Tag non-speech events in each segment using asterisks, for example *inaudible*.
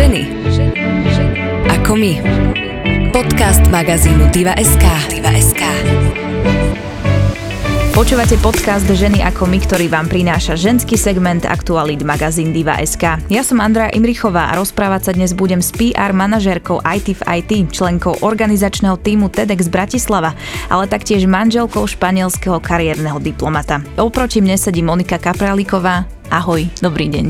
Ženy. Ako my. Podcast magazínu Diva.sk. Diva.sk. Počúvate podcast Ženy ako my, ktorý vám prináša ženský segment Aktualit magazín Diva.sk. Ja som Andrea Imrichová a rozprávať sa dnes budem s PR manažérkou IT v IT, členkou organizačného týmu TEDx Bratislava, ale taktiež manželkou španielského kariérneho diplomata. Oproti mne sedí Monika Kapralíková. Ahoj, dobrý deň.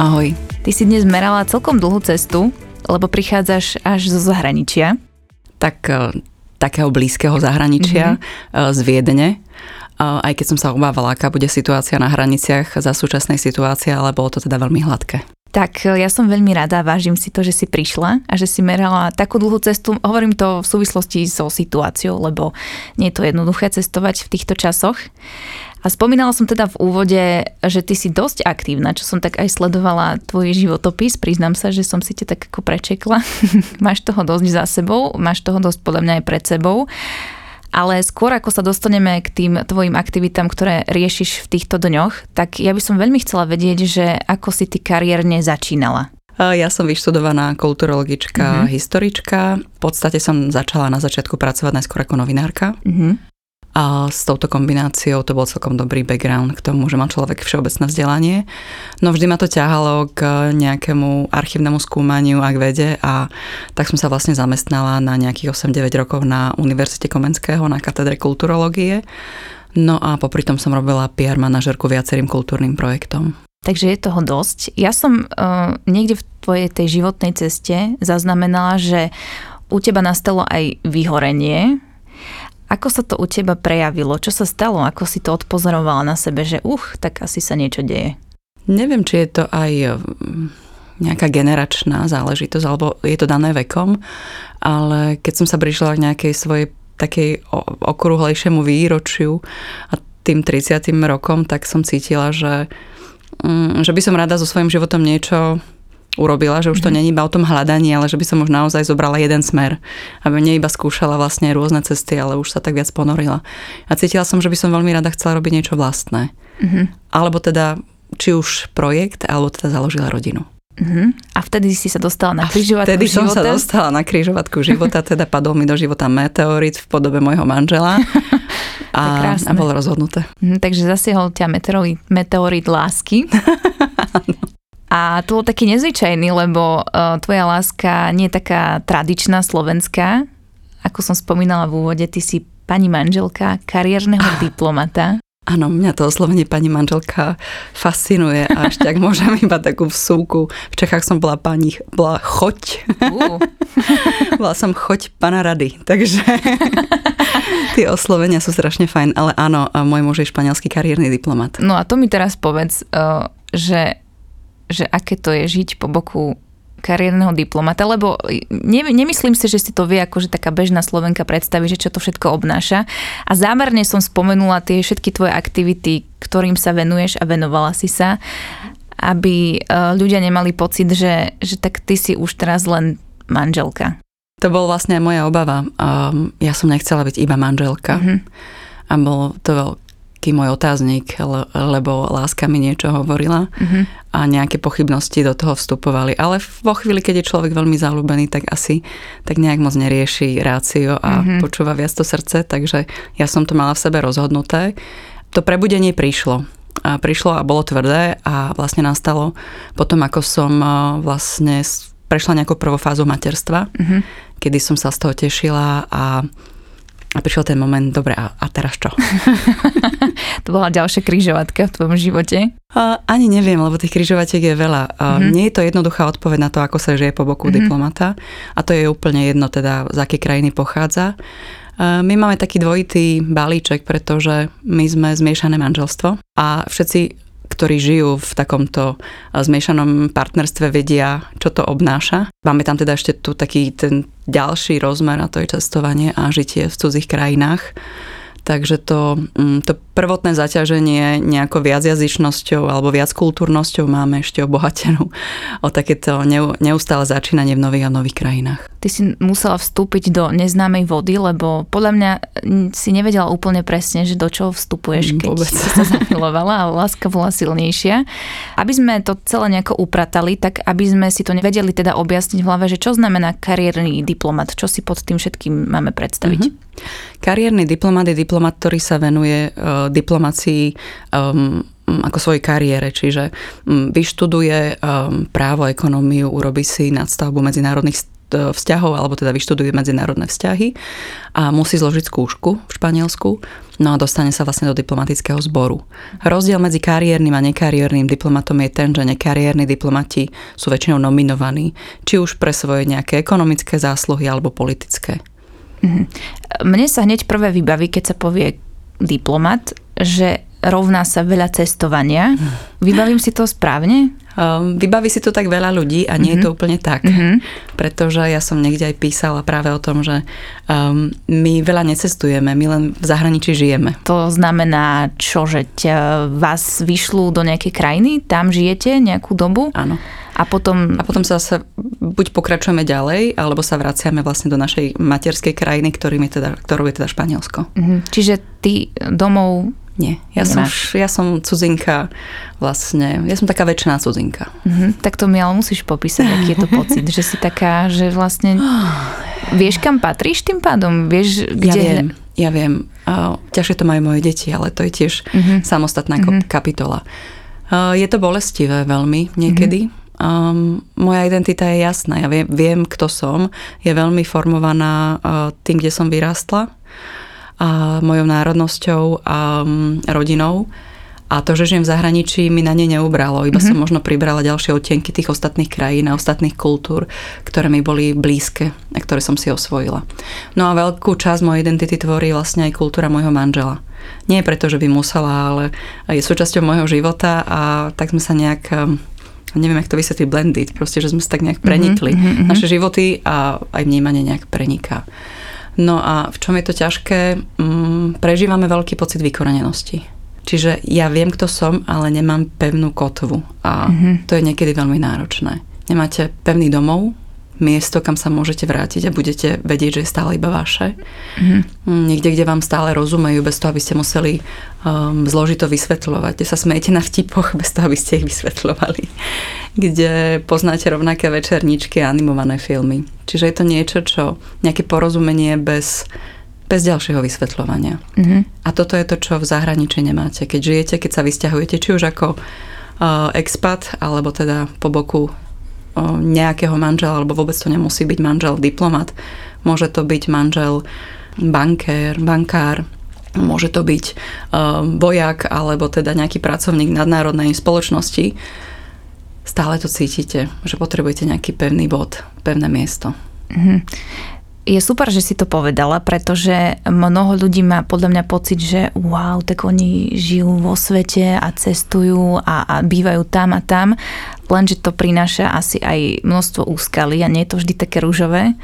Ahoj. Ty si dnes merala celkom dlhú cestu, lebo prichádzaš až zo zahraničia. Tak e, takého blízkeho zahraničia mm-hmm. z Viedne aj keď som sa obávala, aká bude situácia na hraniciach za súčasnej situácie, ale bolo to teda veľmi hladké. Tak ja som veľmi rada, vážim si to, že si prišla a že si merala takú dlhú cestu. Hovorím to v súvislosti so situáciou, lebo nie je to jednoduché cestovať v týchto časoch. A spomínala som teda v úvode, že ty si dosť aktívna, čo som tak aj sledovala tvoj životopis. Priznám sa, že som si ťa tak ako prečekla. *laughs* máš toho dosť za sebou, máš toho dosť podľa mňa aj pred sebou. Ale skôr ako sa dostaneme k tým tvojim aktivitám, ktoré riešiš v týchto dňoch, tak ja by som veľmi chcela vedieť, že ako si ty kariérne začínala. Ja som vyštudovaná kulturologička, uh-huh. historička. V podstate som začala na začiatku pracovať najskôr ako novinárka. Uh-huh. A s touto kombináciou to bol celkom dobrý background k tomu, že má človek všeobecné vzdelanie. No vždy ma to ťahalo k nejakému archívnemu skúmaniu a k vede a tak som sa vlastne zamestnala na nejakých 8-9 rokov na Univerzite Komenského na katedre kulturológie. No a popri tom som robila PR manažerku viacerým kultúrnym projektom. Takže je toho dosť. Ja som uh, niekde v tvojej tej životnej ceste zaznamenala, že u teba nastalo aj vyhorenie, ako sa to u teba prejavilo? Čo sa stalo? Ako si to odpozorovala na sebe, že uch, tak asi sa niečo deje? Neviem, či je to aj mm, nejaká generačná záležitosť, alebo je to dané vekom, ale keď som sa prišla k nejakej svojej takej okrúhlejšiemu výročiu a tým 30. rokom, tak som cítila, že, mm, že by som rada so svojím životom niečo urobila, že už to mm-hmm. není iba o tom hľadaní, ale že by som už naozaj zobrala jeden smer. Aby nie iba skúšala vlastne rôzne cesty, ale už sa tak viac ponorila. A cítila som, že by som veľmi rada chcela robiť niečo vlastné. Mm-hmm. Alebo teda či už projekt, alebo teda založila rodinu. Uh-huh. A vtedy si sa dostala na križovatku vtedy života? som sa dostala na križovatku života, teda padol mi do života meteorit v podobe môjho manžela. *laughs* a, a bolo rozhodnuté. Uh-huh, takže zasiahol ťa meteorit, meteorit lásky. *laughs* A to bol taký nezvyčajný, lebo uh, tvoja láska nie je taká tradičná slovenská. Ako som spomínala v úvode, ty si pani manželka kariérneho ah. *laughs* diplomata. Áno, mňa to oslovenie pani manželka fascinuje a ešte ak môžem *laughs* iba takú vsúku. V Čechách som bola pani, bola choť. Uh. *laughs* bola som choť pana rady, takže tie oslovenia sú strašne fajn, ale áno, môj muž je španielský kariérny diplomat. No a to mi teraz povedz, uh, že že aké to je žiť po boku kariérneho diplomata, lebo ne, nemyslím si, že si to vie akože taká bežná Slovenka predstaví, že čo to všetko obnáša. A zámerne som spomenula tie všetky tvoje aktivity, ktorým sa venuješ a venovala si sa, aby e, ľudia nemali pocit, že, že tak ty si už teraz len manželka. To bol vlastne moja obava. Ja som nechcela byť iba manželka. Mm-hmm. A bol to taký môj otáznik, lebo láska mi niečo hovorila uh-huh. a nejaké pochybnosti do toho vstupovali. Ale vo chvíli, keď je človek veľmi zalúbený, tak asi tak nejak moc nerieši rácio a uh-huh. počúva viac to srdce, takže ja som to mala v sebe rozhodnuté. To prebudenie prišlo. A prišlo a bolo tvrdé a vlastne nastalo potom, ako som vlastne prešla nejakou prvou fázou materstva, uh-huh. kedy som sa z toho tešila a a prišiel ten moment, dobre, a, a teraz čo? *laughs* to bola ďalšia kryžovatka v tvojom živote? A, ani neviem, lebo tých kryžovatiek je veľa. A, mm-hmm. Nie je to jednoduchá odpoveď na to, ako sa žije po boku mm-hmm. diplomata. A to je úplne jedno, teda z akej krajiny pochádza. My máme taký dvojitý balíček, pretože my sme zmiešané manželstvo a všetci ktorí žijú v takomto eh, zmiešanom partnerstve, vedia, čo to obnáša. Máme tam teda ešte tu taký ten ďalší rozmer a to je cestovanie a žitie v cudzích krajinách. Takže to, mm, to prvotné zaťaženie nejako viacjazyčnosťou alebo viac kultúrnosťou máme ešte obohatenú o takéto neustále začínanie v nových a nových krajinách. Ty si musela vstúpiť do neznámej vody, lebo podľa mňa si nevedela úplne presne, že do čoho vstupuješ, mm, keď Vôbec. si sa zamilovala a láska bola silnejšia. Aby sme to celé nejako upratali, tak aby sme si to nevedeli teda objasniť v hlave, že čo znamená kariérny diplomat, čo si pod tým všetkým máme predstaviť. Mm-hmm. Kariérny diplomat je diplomat, ktorý sa venuje uh, diplomácii um, ako svojej kariére, čiže um, vyštuduje um, právo, ekonómiu, urobí si nadstavbu medzinárodných vzťahov, alebo teda vyštuduje medzinárodné vzťahy a musí zložiť skúšku v Španielsku, no a dostane sa vlastne do diplomatického zboru. Rozdiel medzi kariérnym a nekariérnym diplomatom je ten, že nekariérni diplomati sú väčšinou nominovaní, či už pre svoje nejaké ekonomické zásluhy alebo politické. Mhm. Mne sa hneď prvé vybaví, keď sa povie diplomat, že rovná sa veľa cestovania. Vybavím si to správne? Um, vybaví si to tak veľa ľudí a nie mm-hmm. je to mhm. úplne tak. Mm-hmm. Pretože ja som niekde aj písala práve o tom, že um, my veľa necestujeme, my len v zahraničí žijeme. To znamená čo, že vás vyšľú do nejakej krajiny, tam žijete nejakú dobu? Áno. A potom... A potom sa zase buď pokračujeme ďalej, alebo sa vraciame vlastne do našej materskej krajiny, ktorým je teda, ktorou je teda Španielsko. Mm-hmm. Čiže ty domov nie, ja som, ja som cudzinka vlastne, ja som taká väčšiná cudzinka. Mm-hmm. Tak to mi ale musíš popísať, aký je to pocit, že si taká, že vlastne *sighs* vieš, kam patríš tým pádom? Vieš, kde... Ja viem, ja viem. Uh, ťažšie to majú moje deti, ale to je tiež mm-hmm. samostatná mm-hmm. kapitola. Je to bolestivé veľmi niekedy. Mm-hmm. Um, moja identita je jasná, ja viem, viem, kto som. Je veľmi formovaná uh, tým, kde som vyrástla a mojou národnosťou a mm, rodinou. A to, že žijem v zahraničí, mi na ne neubralo. Iba mm-hmm. som možno pribrala ďalšie odtienky tých ostatných krajín a ostatných kultúr, ktoré mi boli blízke a ktoré som si osvojila. No a veľkú časť mojej identity tvorí vlastne aj kultúra môjho manžela. Nie preto, že by musela, ale je súčasťou môjho života a tak sme sa nejak um, neviem, jak to vysvetliť, blended, proste, že sme sa tak nejak prenikli. Mm-hmm. Naše životy a aj vnímanie nejak preniká. No a v čom je to ťažké? Mm, prežívame veľký pocit vykorenenosti. Čiže ja viem, kto som, ale nemám pevnú kotvu. A mm-hmm. to je niekedy veľmi náročné. Nemáte pevný domov, miesto, kam sa môžete vrátiť a budete vedieť, že je stále iba vaše. Mm-hmm. Niekde, kde vám stále rozumejú, bez toho, aby ste museli um, zložito vysvetľovať. Kde sa smejete na vtipoch, bez toho, aby ste ich vysvetľovali. *laughs* Kde poznáte rovnaké večerničky a animované filmy. Čiže je to niečo, čo nejaké porozumenie bez bez ďalšieho vysvetľovania. Mm-hmm. A toto je to, čo v zahraničí nemáte. Keď žijete, keď sa vysťahujete, či už ako uh, expat, alebo teda po boku nejakého manžela, alebo vôbec to nemusí byť manžel diplomat. Môže to byť manžel bankér, bankár, môže to byť vojak alebo teda nejaký pracovník nadnárodnej spoločnosti. Stále to cítite, že potrebujete nejaký pevný bod, pevné miesto. Mm-hmm je super, že si to povedala, pretože mnoho ľudí má podľa mňa pocit, že wow, tak oni žijú vo svete a cestujú a, a bývajú tam a tam, lenže to prináša asi aj množstvo úskalí a nie je to vždy také rúžové.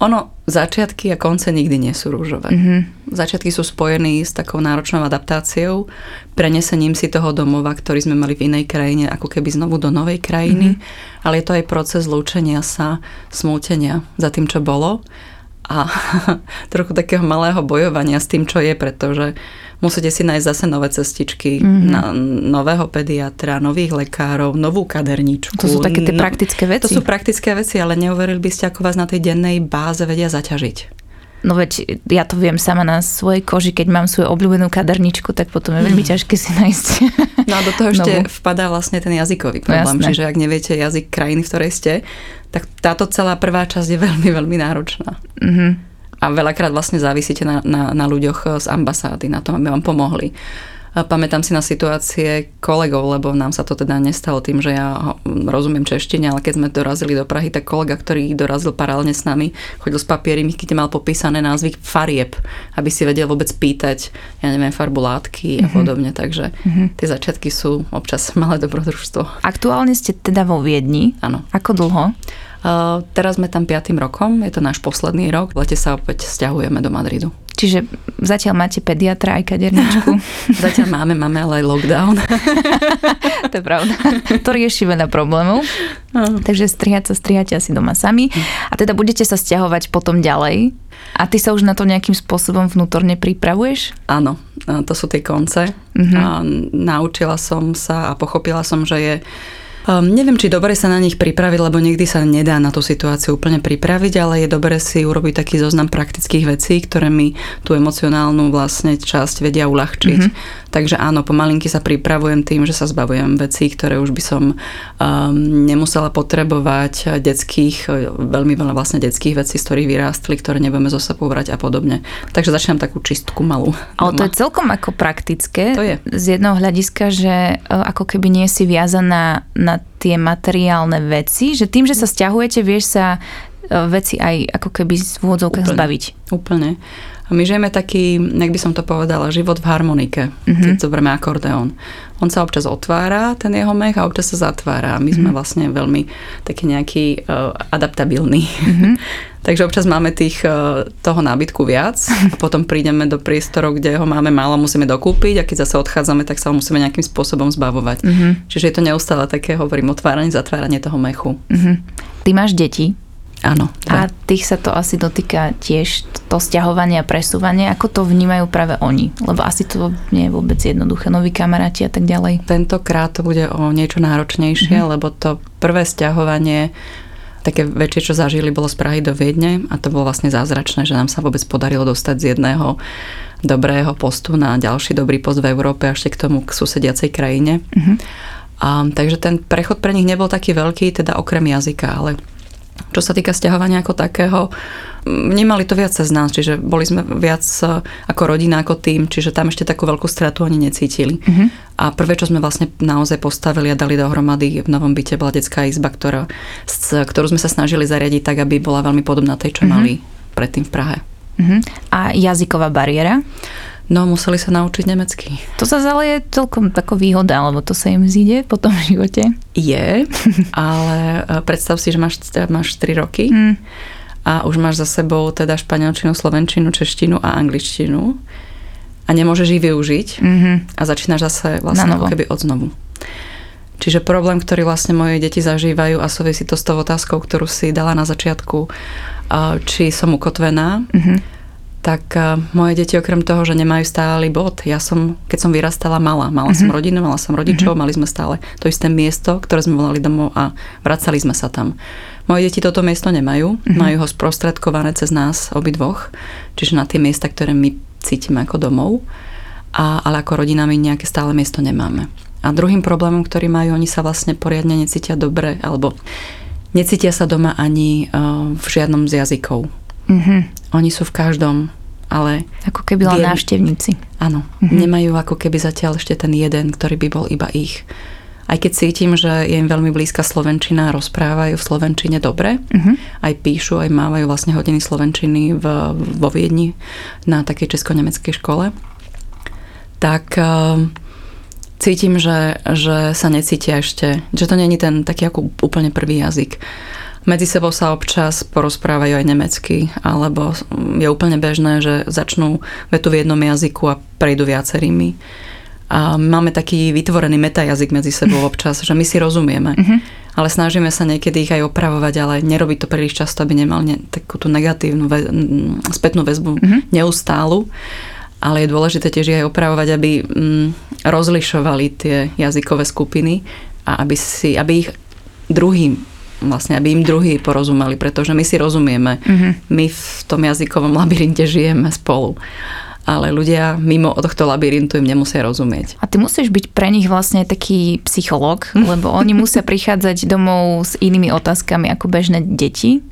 Ono, začiatky a konce nikdy nie sú rúžové. Mm-hmm. Začiatky sú spojení s takou náročnou adaptáciou, prenesením si toho domova, ktorý sme mali v inej krajine, ako keby znovu do novej krajiny, mm-hmm. ale je to aj proces lúčenia sa, smútenia za tým, čo bolo a *laughs* trochu takého malého bojovania s tým, čo je, pretože musíte si nájsť zase nové cestičky mm-hmm. na nového pediatra, nových lekárov, novú kaderničku. To sú také tie no, praktické veci. To sú praktické veci, ale neuverili by ste, ako vás na tej dennej báze vedia zaťažiť. No veď ja to viem sama na svojej koži, keď mám svoju obľúbenú kaderničku, tak potom je veľmi mm. ťažké si nájsť. *laughs* No a do toho ešte Novú. vpadá vlastne ten jazykový problém. No, Čiže ak neviete jazyk krajiny, v ktorej ste, tak táto celá prvá časť je *laughs* veľmi, veľmi náročná. Mm-hmm. A veľakrát vlastne závisíte na, na, na ľuďoch z ambasády, na tom, aby vám pomohli. Pamätám si na situácie kolegov, lebo nám sa to teda nestalo tým, že ja rozumiem češtine, ale keď sme dorazili do Prahy, tak kolega, ktorý dorazil paralelne s nami, chodil s papiermi, keď mal popísané názvy farieb, aby si vedel vôbec pýtať, ja neviem, farbu látky a mm-hmm. podobne. Takže mm-hmm. tie začiatky sú občas *laughs* malé dobrodružstvo. Aktuálne ste teda vo Viedni. Áno. Ako dlho? Uh, teraz sme tam 5. rokom, je to náš posledný rok. V lete sa opäť stiahujeme do Madridu. Čiže zatiaľ máte pediatra aj kaderničku. *laughs* zatiaľ máme, máme ale aj lockdown. *laughs* to je pravda. To rieši veľa problémov. Takže strihať sa strihate asi doma sami. A teda budete sa stiahovať potom ďalej. A ty sa už na to nejakým spôsobom vnútorne pripravuješ? Áno, to sú tie konce. Uh-huh. A naučila som sa a pochopila som, že je Um, neviem, či dobre sa na nich pripraviť, lebo niekdy sa nedá na tú situáciu úplne pripraviť, ale je dobre si urobiť taký zoznam praktických vecí, ktoré mi tú emocionálnu vlastne časť vedia uľahčiť. Mm-hmm. Takže áno, pomalinky sa pripravujem tým, že sa zbavujem vecí, ktoré už by som um, nemusela potrebovať, detských, veľmi veľa vlastne detských vecí, z ktorých vyrástli, ktoré nebudeme zo sebou brať a podobne. Takže začínam takú čistku malú. Ale to je celkom ako praktické. To je. Z jedného hľadiska, že e, ako keby nie si viazaná na tie materiálne veci, že tým, že sa stiahujete, vieš sa veci aj ako keby z vôdzovkách zbaviť. Úplne. My žijeme taký, jak by som to povedala, život v harmonike, mm-hmm. keď zoberieme akordeón. On sa občas otvára, ten jeho mech, a občas sa zatvára. My sme mm-hmm. vlastne veľmi taký nejaký uh, adaptabilní. Mm-hmm. *laughs* Takže občas máme tých, uh, toho nábytku viac a potom prídeme do priestorov, kde ho máme málo, musíme dokúpiť a keď zase odchádzame, tak sa ho musíme nejakým spôsobom zbavovať. Mm-hmm. Čiže je to neustále také, hovorím, otváranie, zatváranie toho mechu. Mm-hmm. Ty máš deti? Áno. A tých sa to asi dotýka tiež, to stiahovanie a presúvanie. Ako to vnímajú práve oni? Lebo asi to nie je vôbec jednoduché. Noví kamaráti a tak ďalej. Tentokrát to bude o niečo náročnejšie, mm-hmm. lebo to prvé stiahovanie také väčšie, čo zažili, bolo z Prahy do Viedne a to bolo vlastne zázračné, že nám sa vôbec podarilo dostať z jedného dobrého postu na ďalší dobrý post v Európe a ešte k tomu k susediacej krajine. Mm-hmm. A, takže ten prechod pre nich nebol taký veľký, teda okrem jazyka, ale čo sa týka stiahovania ako takého, nemali to viac cez nás, čiže boli sme viac e, ako rodina, ako tým, čiže tam ešte takú veľkú stratu oni necítili. Uh-huh. A prvé, čo sme vlastne naozaj postavili a dali dohromady v novom byte, bola detská izba, ktorá, ktorú sme sa snažili zariadiť tak, aby bola veľmi podobná tej, čo uh-huh. mali predtým v Prahe. Uh-huh. A jazyková bariéra? No, museli sa naučiť nemecky. To sa ale je celkom taká výhoda, lebo to sa im zíde po tom živote. Je, *laughs* ale e, predstav si, že máš, máš 3 roky mm. a už máš za sebou teda španielčinu, slovenčinu, češtinu a angličtinu a nemôžeš ich využiť mm-hmm. a začínaš zase vlastne ako keby od znovu. Čiže problém, ktorý vlastne moje deti zažívajú a súvisí to s tou otázkou, ktorú si dala na začiatku, či som ukotvená, mm-hmm tak uh, moje deti okrem toho, že nemajú stály bod, ja som, keď som vyrastala, mala. Mala mm-hmm. som rodinu, mala som rodičov, mm-hmm. mali sme stále to isté miesto, ktoré sme volali domov a vracali sme sa tam. Moje deti toto miesto nemajú, mm-hmm. majú ho sprostredkované cez nás obidvoch, čiže na tie miesta, ktoré my cítime ako domov, a, ale ako rodina my nejaké stále miesto nemáme. A druhým problémom, ktorý majú, oni sa vlastne poriadne necítia dobre, alebo necítia sa doma ani uh, v žiadnom z jazykov. Mm-hmm. Oni sú v každom, ale... Ako keby len návštevníci. Áno. Mm-hmm. Nemajú ako keby zatiaľ ešte ten jeden, ktorý by bol iba ich. Aj keď cítim, že je im veľmi blízka slovenčina, rozprávajú v slovenčine dobre, mm-hmm. aj píšu, aj mávajú vlastne hodiny slovenčiny v, vo Viedni na takej česko-nemeckej škole, tak uh, cítim, že, že sa necítia ešte, že to není ten taký ako úplne prvý jazyk. Medzi sebou sa občas porozprávajú aj nemecky, alebo je úplne bežné, že začnú vetu v jednom jazyku a prejdú viacerými. A máme taký vytvorený metajazyk medzi sebou občas, že my si rozumieme. Uh-huh. Ale snažíme sa niekedy ich aj opravovať, ale nerobiť to príliš často, aby nemal ne, takú tú negatívnu ve, spätnú väzbu uh-huh. neustálu. Ale je dôležité tiež aj opravovať, aby mm, rozlišovali tie jazykové skupiny a aby, si, aby ich druhým vlastne, aby im druhý porozumeli, pretože my si rozumieme. Mm-hmm. My v tom jazykovom labyrinte žijeme spolu ale ľudia mimo tohto labyrintu im nemusia rozumieť. A ty musíš byť pre nich vlastne taký psychológ, *laughs* lebo oni musia prichádzať domov s inými otázkami ako bežné deti.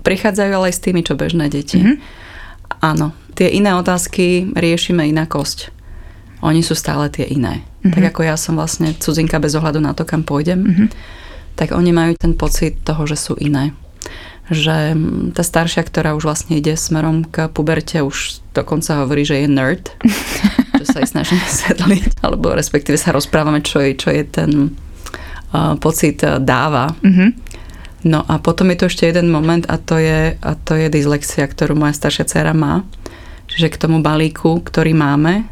Prichádzajú ale aj s tými, čo bežné deti. Mm-hmm. Áno, tie iné otázky riešime inakosť. Oni sú stále tie iné. Mm-hmm. Tak ako ja som vlastne cudzinka bez ohľadu na to, kam pôjdem. Mm-hmm tak oni majú ten pocit toho, že sú iné. Že tá staršia, ktorá už vlastne ide smerom k puberte, už dokonca hovorí, že je nerd, *laughs* čo sa aj snažím vysvetliť, alebo respektíve sa rozprávame, čo je, čo je ten uh, pocit dáva. Mm-hmm. No a potom je tu ešte jeden moment a to je, a to je dyslexia, ktorú moja staršia dcera má Čiže k tomu balíku, ktorý máme,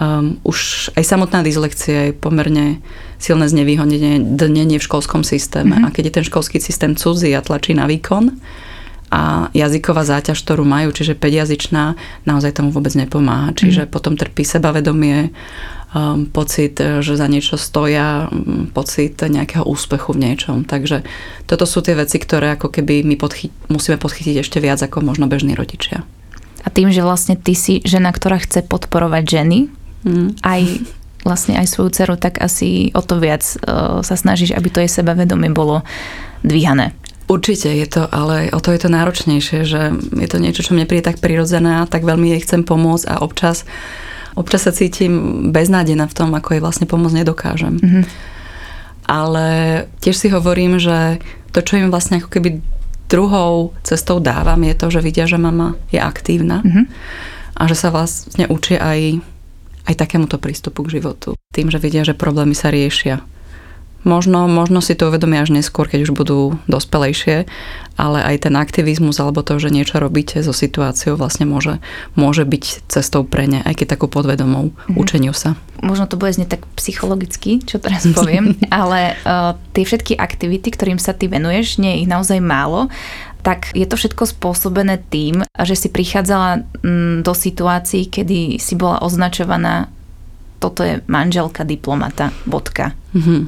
um, už aj samotná dyslekcia je pomerne silné znevýhodnenie v školskom systéme. Mm-hmm. A keď je ten školský systém cudzí a tlačí na výkon, a jazyková záťaž, ktorú majú, čiže 5-jazyčná, naozaj tomu vôbec nepomáha. Čiže mm. potom trpí sebavedomie, um, pocit, že za niečo stoja, um, pocit nejakého úspechu v niečom. Takže toto sú tie veci, ktoré ako keby my podchy- musíme podchytiť ešte viac ako možno bežní rodičia. A tým, že vlastne ty si žena, ktorá chce podporovať ženy, mm. aj vlastne aj svoju dceru, tak asi o to viac uh, sa snažíš, aby to jej sebavedomie bolo dvíhané. Určite je to, ale o to je to náročnejšie, že je to niečo, čo mne príde tak prirodzené a tak veľmi jej chcem pomôcť a občas, občas sa cítim beznádená v tom, ako jej vlastne pomôcť nedokážem. Mm-hmm. Ale tiež si hovorím, že to, čo im vlastne ako keby druhou cestou dávam, je to, že vidia, že mama je aktívna mm-hmm. a že sa vlastne učí aj aj takémuto prístupu k životu. Tým, že vidia, že problémy sa riešia. Možno, možno si to uvedomia až neskôr, keď už budú dospelejšie, ale aj ten aktivizmus alebo to, že niečo robíte so situáciou vlastne môže, môže byť cestou pre ne, aj keď takú podvedomou mm-hmm. učeniu sa. Možno to bude znieť tak psychologicky, čo teraz poviem, *laughs* ale uh, tie všetky aktivity, ktorým sa ty venuješ, nie je ich naozaj málo tak je to všetko spôsobené tým, že si prichádzala mm, do situácií, kedy si bola označovaná toto je manželka diplomata, bodka. Mm-hmm.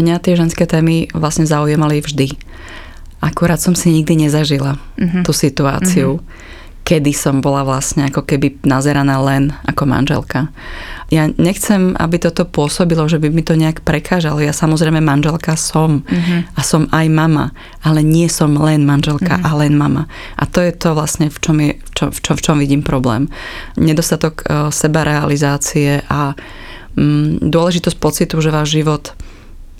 Mňa tie ženské témy vlastne zaujímali vždy. Akurát som si nikdy nezažila mm-hmm. tú situáciu. Mm-hmm kedy som bola vlastne ako keby nazeraná len ako manželka. Ja nechcem, aby toto pôsobilo, že by mi to nejak prekážalo. Ja samozrejme manželka som mm-hmm. a som aj mama, ale nie som len manželka mm-hmm. a len mama. A to je to vlastne, v čom, je, v čom, v čom, v čom vidím problém. Nedostatok uh, sebarealizácie a um, dôležitosť pocitu, že váš život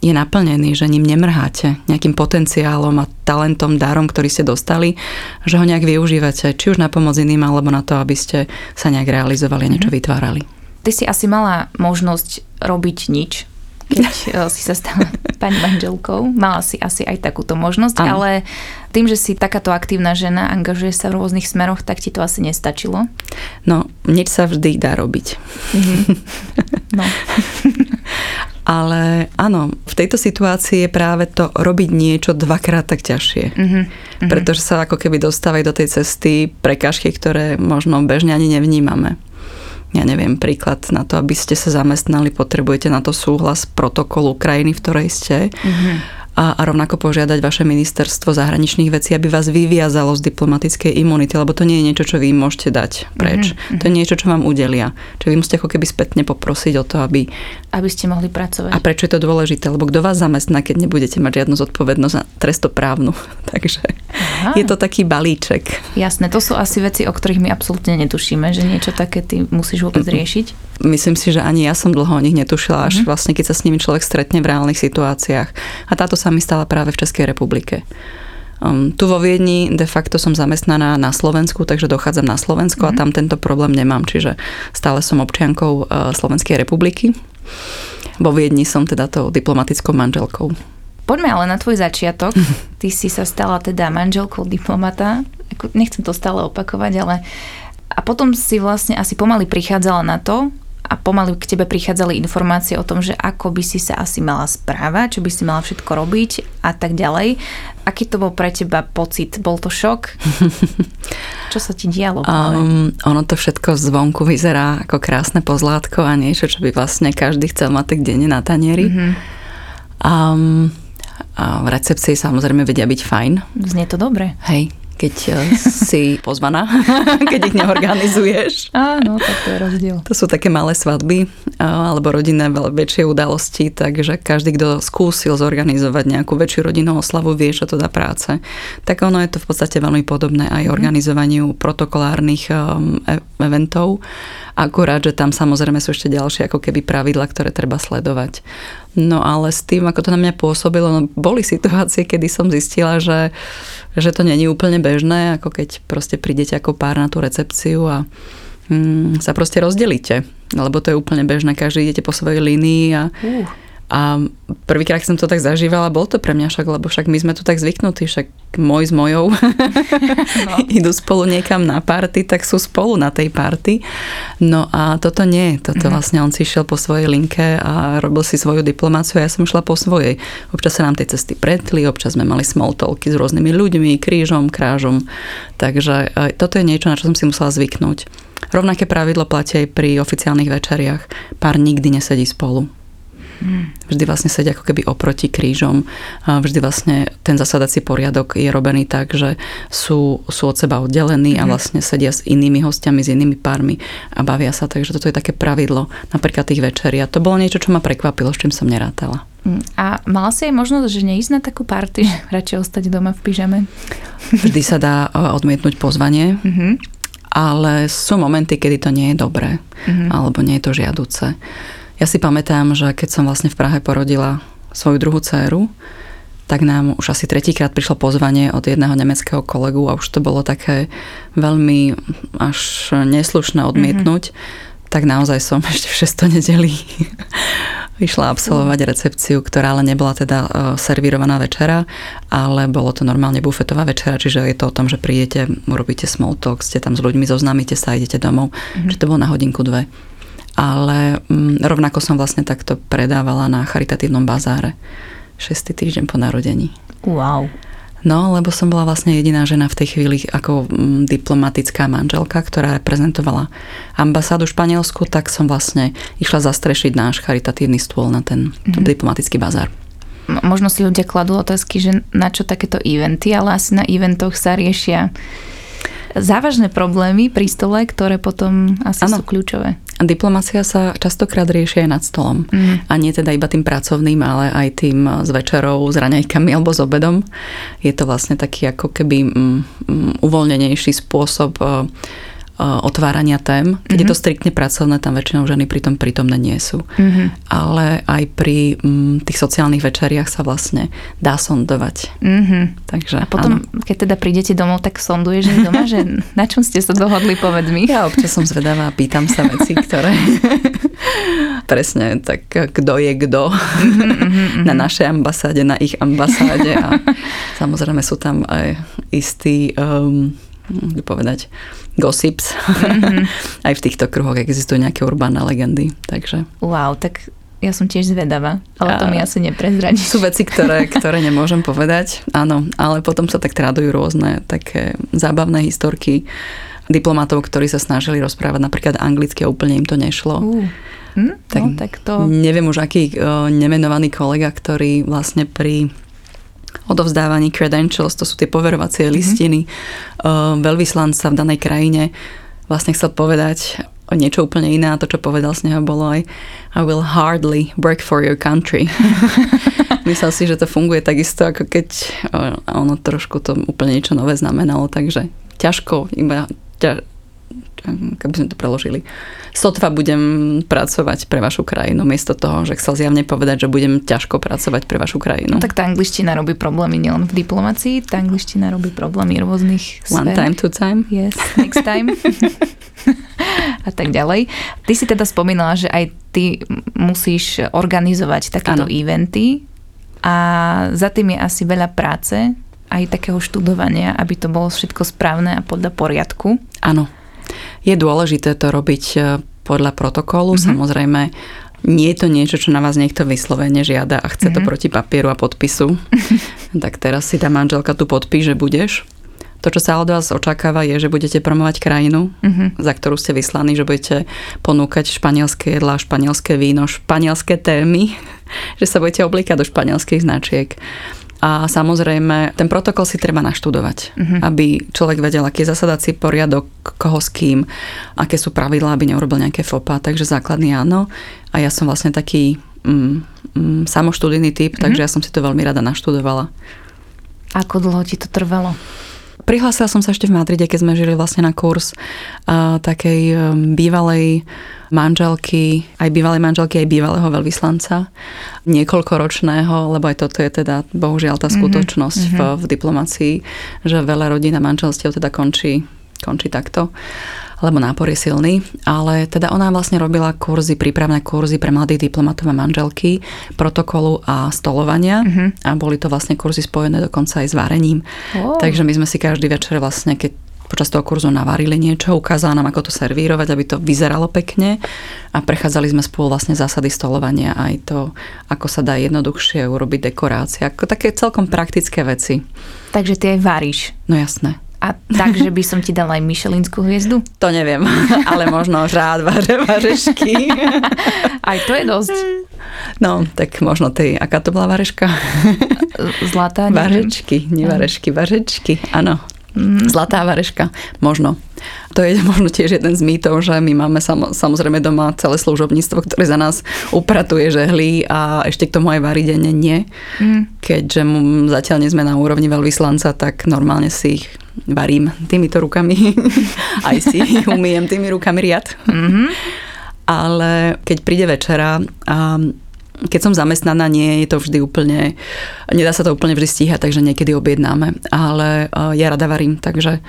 je naplnený, že ním nemrháte nejakým potenciálom a talentom, darom, ktorý ste dostali, že ho nejak využívate, či už na pomoc iným, alebo na to, aby ste sa nejak realizovali a niečo mhm. vytvárali. Ty si asi mala možnosť robiť nič, keď *laughs* eh, si sa stala pani manželkou. Mala si asi aj takúto možnosť, ano. ale tým, že si takáto aktívna žena, angažuje sa v rôznych smeroch, tak ti to asi nestačilo? No, nič sa vždy dá robiť. Mm-hmm. *laughs* No. *laughs* Ale áno, v tejto situácii je práve to robiť niečo dvakrát tak ťažšie. Mm-hmm. Pretože sa ako keby dostávajú do tej cesty prekážky, ktoré možno bežne ani nevnímame. Ja neviem, príklad na to, aby ste sa zamestnali, potrebujete na to súhlas protokolu krajiny, v ktorej ste. Mm-hmm a, a rovnako požiadať vaše ministerstvo zahraničných vecí, aby vás vyviazalo z diplomatickej imunity, lebo to nie je niečo, čo vy môžete dať preč. Mm-hmm. To je niečo, čo vám udelia. Čiže vy musíte ako keby spätne poprosiť o to, aby... Aby ste mohli pracovať. A prečo je to dôležité? Lebo kto vás zamestná, keď nebudete mať žiadnu zodpovednosť na trestoprávnu. *laughs* Takže Aha. je to taký balíček. Jasné, to sú asi veci, o ktorých my absolútne netušíme, že niečo také ty musíš vôbec riešiť. Myslím si, že ani ja som dlho o nich netušila, až mm-hmm. vlastne keď sa s nimi človek stretne v reálnych situáciách. A táto sa mi stala práve v Českej republike. Um, tu vo Viedni de facto som zamestnaná na Slovensku, takže dochádzam na Slovensko mm-hmm. a mhm. tam tento problém nemám, čiže stále som občiankou uh, Slovenskej republiky. Vo Viedni som teda tou diplomatickou manželkou. Poďme ale na tvoj začiatok. *laughs* Ty si sa stala teda manželkou diplomata. Nechcem to stále opakovať, ale a potom si vlastne asi pomaly prichádzala na to, a pomaly k tebe prichádzali informácie o tom, že ako by si sa asi mala správať, čo by si mala všetko robiť a tak ďalej. Aký to bol pre teba pocit? Bol to šok? *laughs* čo sa ti dialo? Um, ono to všetko zvonku vyzerá ako krásne pozlátko a niečo, čo by vlastne každý chcel mať tak denne na tanieri. Mm-hmm. Um, a v recepcii samozrejme vedia byť fajn. Znie to dobre. Hej, keď eh, si *laughs* pozvaná, *laughs* keď ich neorganizuješ. Áno, tak to je rozdiel. To sú také malé svadby eh, alebo rodinné väčšie udalosti, takže každý, kto skúsil zorganizovať nejakú väčšiu rodinnú oslavu, vie, čo to dá práce. Tak ono je to v podstate veľmi podobné aj mhm. organizovaniu protokolárnych um, eventov. Akurát, že tam samozrejme sú ešte ďalšie ako keby pravidla, ktoré treba sledovať. No ale s tým, ako to na mňa pôsobilo, no, boli situácie, kedy som zistila, že, že to není úplne bežné, ako keď proste prídete ako pár na tú recepciu a mm, sa proste rozdelíte. Lebo to je úplne bežné, každý idete po svojej línii a, uh. A prvýkrát som to tak zažívala, bol to pre mňa však, lebo však my sme tu tak zvyknutí, však môj s mojou no. *laughs* idú spolu niekam na party, tak sú spolu na tej party. No a toto nie, toto mm-hmm. vlastne on si šiel po svojej linke a robil si svoju diplomáciu a ja som šla po svojej. Občas sa nám tie cesty pretli, občas sme mali small talky s rôznymi ľuďmi, krížom, krážom. Takže e, toto je niečo, na čo som si musela zvyknúť. Rovnaké pravidlo platí aj pri oficiálnych večeriach. Pár nikdy nesedí spolu. Vždy vlastne sedia ako keby oproti krížom. Vždy vlastne ten zasadací poriadok je robený tak, že sú, sú od seba oddelení a mhm. vlastne sedia s inými hostiami, s inými pármi a bavia sa. Takže toto je také pravidlo napríklad tých večerí. A to bolo niečo, čo ma prekvapilo, s čím som nerátala. Mm, a mala si aj možnosť, že neísť na takú party, že *laughs* radšej ostať doma v pyžame? Vždy sa dá e, odmietnúť pozvanie, mm-hmm. ale sú momenty, kedy to nie je dobré, mm-hmm. alebo nie je to žiaduce. Ja si pamätám, že keď som vlastne v Prahe porodila svoju druhú dceru, tak nám už asi tretíkrát prišlo pozvanie od jedného nemeckého kolegu a už to bolo také veľmi až neslušné odmietnúť. Mm-hmm. Tak naozaj som *laughs* ešte v 6. nedeli *laughs* išla absolvovať recepciu, ktorá ale nebola teda uh, servírovaná večera, ale bolo to normálne bufetová večera, čiže je to o tom, že prídete, urobíte small talk, ste tam s ľuďmi, zoznámite sa, idete domov. Mm-hmm. Čiže to bolo na hodinku, dve ale mm, rovnako som vlastne takto predávala na charitatívnom bazáre 6. týždeň po narodení. Wow. No, lebo som bola vlastne jediná žena v tej chvíli ako mm, diplomatická manželka, ktorá reprezentovala ambasádu Španielsku, tak som vlastne išla zastrešiť náš charitatívny stôl na ten mm-hmm. diplomatický bazár. Možno si ľudia kladú otázky, že na čo takéto eventy, ale asi na eventoch sa riešia závažné problémy pri stole, ktoré potom asi ano. sú kľúčové. Diplomácia sa častokrát rieši aj nad stolom. Mm. A nie teda iba tým pracovným, ale aj tým s večerou, s raňajkami alebo s obedom. Je to vlastne taký ako keby mm, mm, uvoľnenejší spôsob otvárania tém. Keď mm-hmm. je to mhm. striktne pracovné, tam väčšinou ženy pritom prítomné nie sú. Mm-hmm. Ale aj pri m, tých sociálnych večeriach sa vlastne dá sondovať. Mm-hmm. Takže, A potom, áno. keď teda prídete domov, tak sonduješ aj doma, že na čom ste sa dohodli, povedz mi. Ja občas som zvedavá a pýtam sa veci, ktoré *laughs* presne tak, kto je kto mm-hmm, *laughs* na našej ambasáde, na ich ambasáde a samozrejme sú tam aj istí um, povedať, gossips. Mm-hmm. *laughs* Aj v týchto kruhoch existujú nejaké urbánne legendy. Takže. Wow, tak ja som tiež zvedavá, ale to mi asi neprezradí. Sú veci, ktoré, ktoré nemôžem povedať, áno, ale potom sa tak tradujú rôzne také zábavné historky diplomatov, ktorí sa snažili rozprávať napríklad anglicky a úplne im to nešlo. Uh. Hm? Tak, no, tak to... Neviem už, aký uh, nemenovaný kolega, ktorý vlastne pri odovzdávaní credentials, to sú tie poverovacie mm-hmm. listiny uh, veľvyslanca v danej krajine, vlastne chcel povedať niečo úplne iné a to, čo povedal z neho, bolo aj I will hardly work for your country. *laughs* Myslel si, že to funguje takisto, ako keď ono trošku to úplne niečo nové znamenalo, takže ťažko, iba ťa, keby sme to preložili, sotva budem pracovať pre vašu krajinu, miesto toho, že chcel zjavne povedať, že budem ťažko pracovať pre vašu krajinu. No tak tá angličtina robí problémy nielen v diplomácii, tá angličtina robí problémy rôznych One sfér. time, two time. Yes, next time. *laughs* a tak ďalej. Ty si teda spomínala, že aj ty musíš organizovať takéto ano. eventy a za tým je asi veľa práce, aj takého študovania, aby to bolo všetko správne a podľa poriadku. Áno. Je dôležité to robiť e, podľa protokolu. Mm-hmm. Samozrejme, nie je to niečo, čo na vás niekto vyslovene žiada a chce mm-hmm. to mhm. proti papieru a podpisu. *laughs* tak teraz si tá manželka tu podpíš, že budeš. To, čo sa od vás očakáva, je, že budete promovať krajinu, mm-hmm. za ktorú ste vyslaní, že budete ponúkať španielské jedlá, španielské víno, španielské témy, *laughs* že sa budete oblíkať do španielských značiek. A samozrejme, ten protokol si treba naštudovať, uh-huh. aby človek vedel, aký je zasadací poriadok, koho s kým, aké sú pravidlá, aby neurobil nejaké fopa. Takže základný áno. A ja som vlastne taký mm, mm, samoštudijný typ, uh-huh. takže ja som si to veľmi rada naštudovala. Ako dlho ti to trvalo? Prihlásila som sa ešte v Madride, keď sme žili vlastne na kurz uh, takej um, bývalej manželky, aj bývalej manželky, aj bývalého veľvyslanca, niekoľkoročného, lebo aj toto je teda bohužiaľ tá mhm, skutočnosť mm-hmm. v, v diplomácii, že veľa rodín a manželstiev teda končí, končí takto. Lebo nápor je silný, ale teda ona vlastne robila kurzy, prípravné kurzy pre mladých diplomatov a manželky, protokolu a stolovania uh-huh. a boli to vlastne kurzy spojené dokonca aj s varením. Oh. Takže my sme si každý večer vlastne, keď počas toho kurzu navarili niečo, ukázala nám, ako to servírovať, aby to vyzeralo pekne a prechádzali sme spolu vlastne zásady stolovania aj to, ako sa dá jednoduchšie urobiť dekorácia, ako také celkom praktické veci. Takže ty aj varíš? No jasné. A takže by som ti dala aj Michelinskú hviezdu? *laughs* To neviem, *laughs* ale možno rád vaře vařešky. *laughs* Aj to je dosť. No, tak možno tej, aká to bola vareška? Zlatá, neviem. Varečky, nie varešky, vařečky, áno. Mm. Zlatá vareška, možno. To je možno tiež jeden z mýtov, že my máme samozrejme doma celé služobníctvo, ktoré za nás upratuje žehly a ešte k tomu aj varí denne nie. Mm. Keďže zatiaľ nie sme na úrovni veľvyslanca, tak normálne si ich varím týmito rukami. *laughs* aj si umiem tými rukami riad. Mm-hmm. Ale keď príde večera a keď som zamestnaná, nie je to vždy úplne, nedá sa to úplne vždy stíhať, takže niekedy objednáme. Ale e, ja rada varím, takže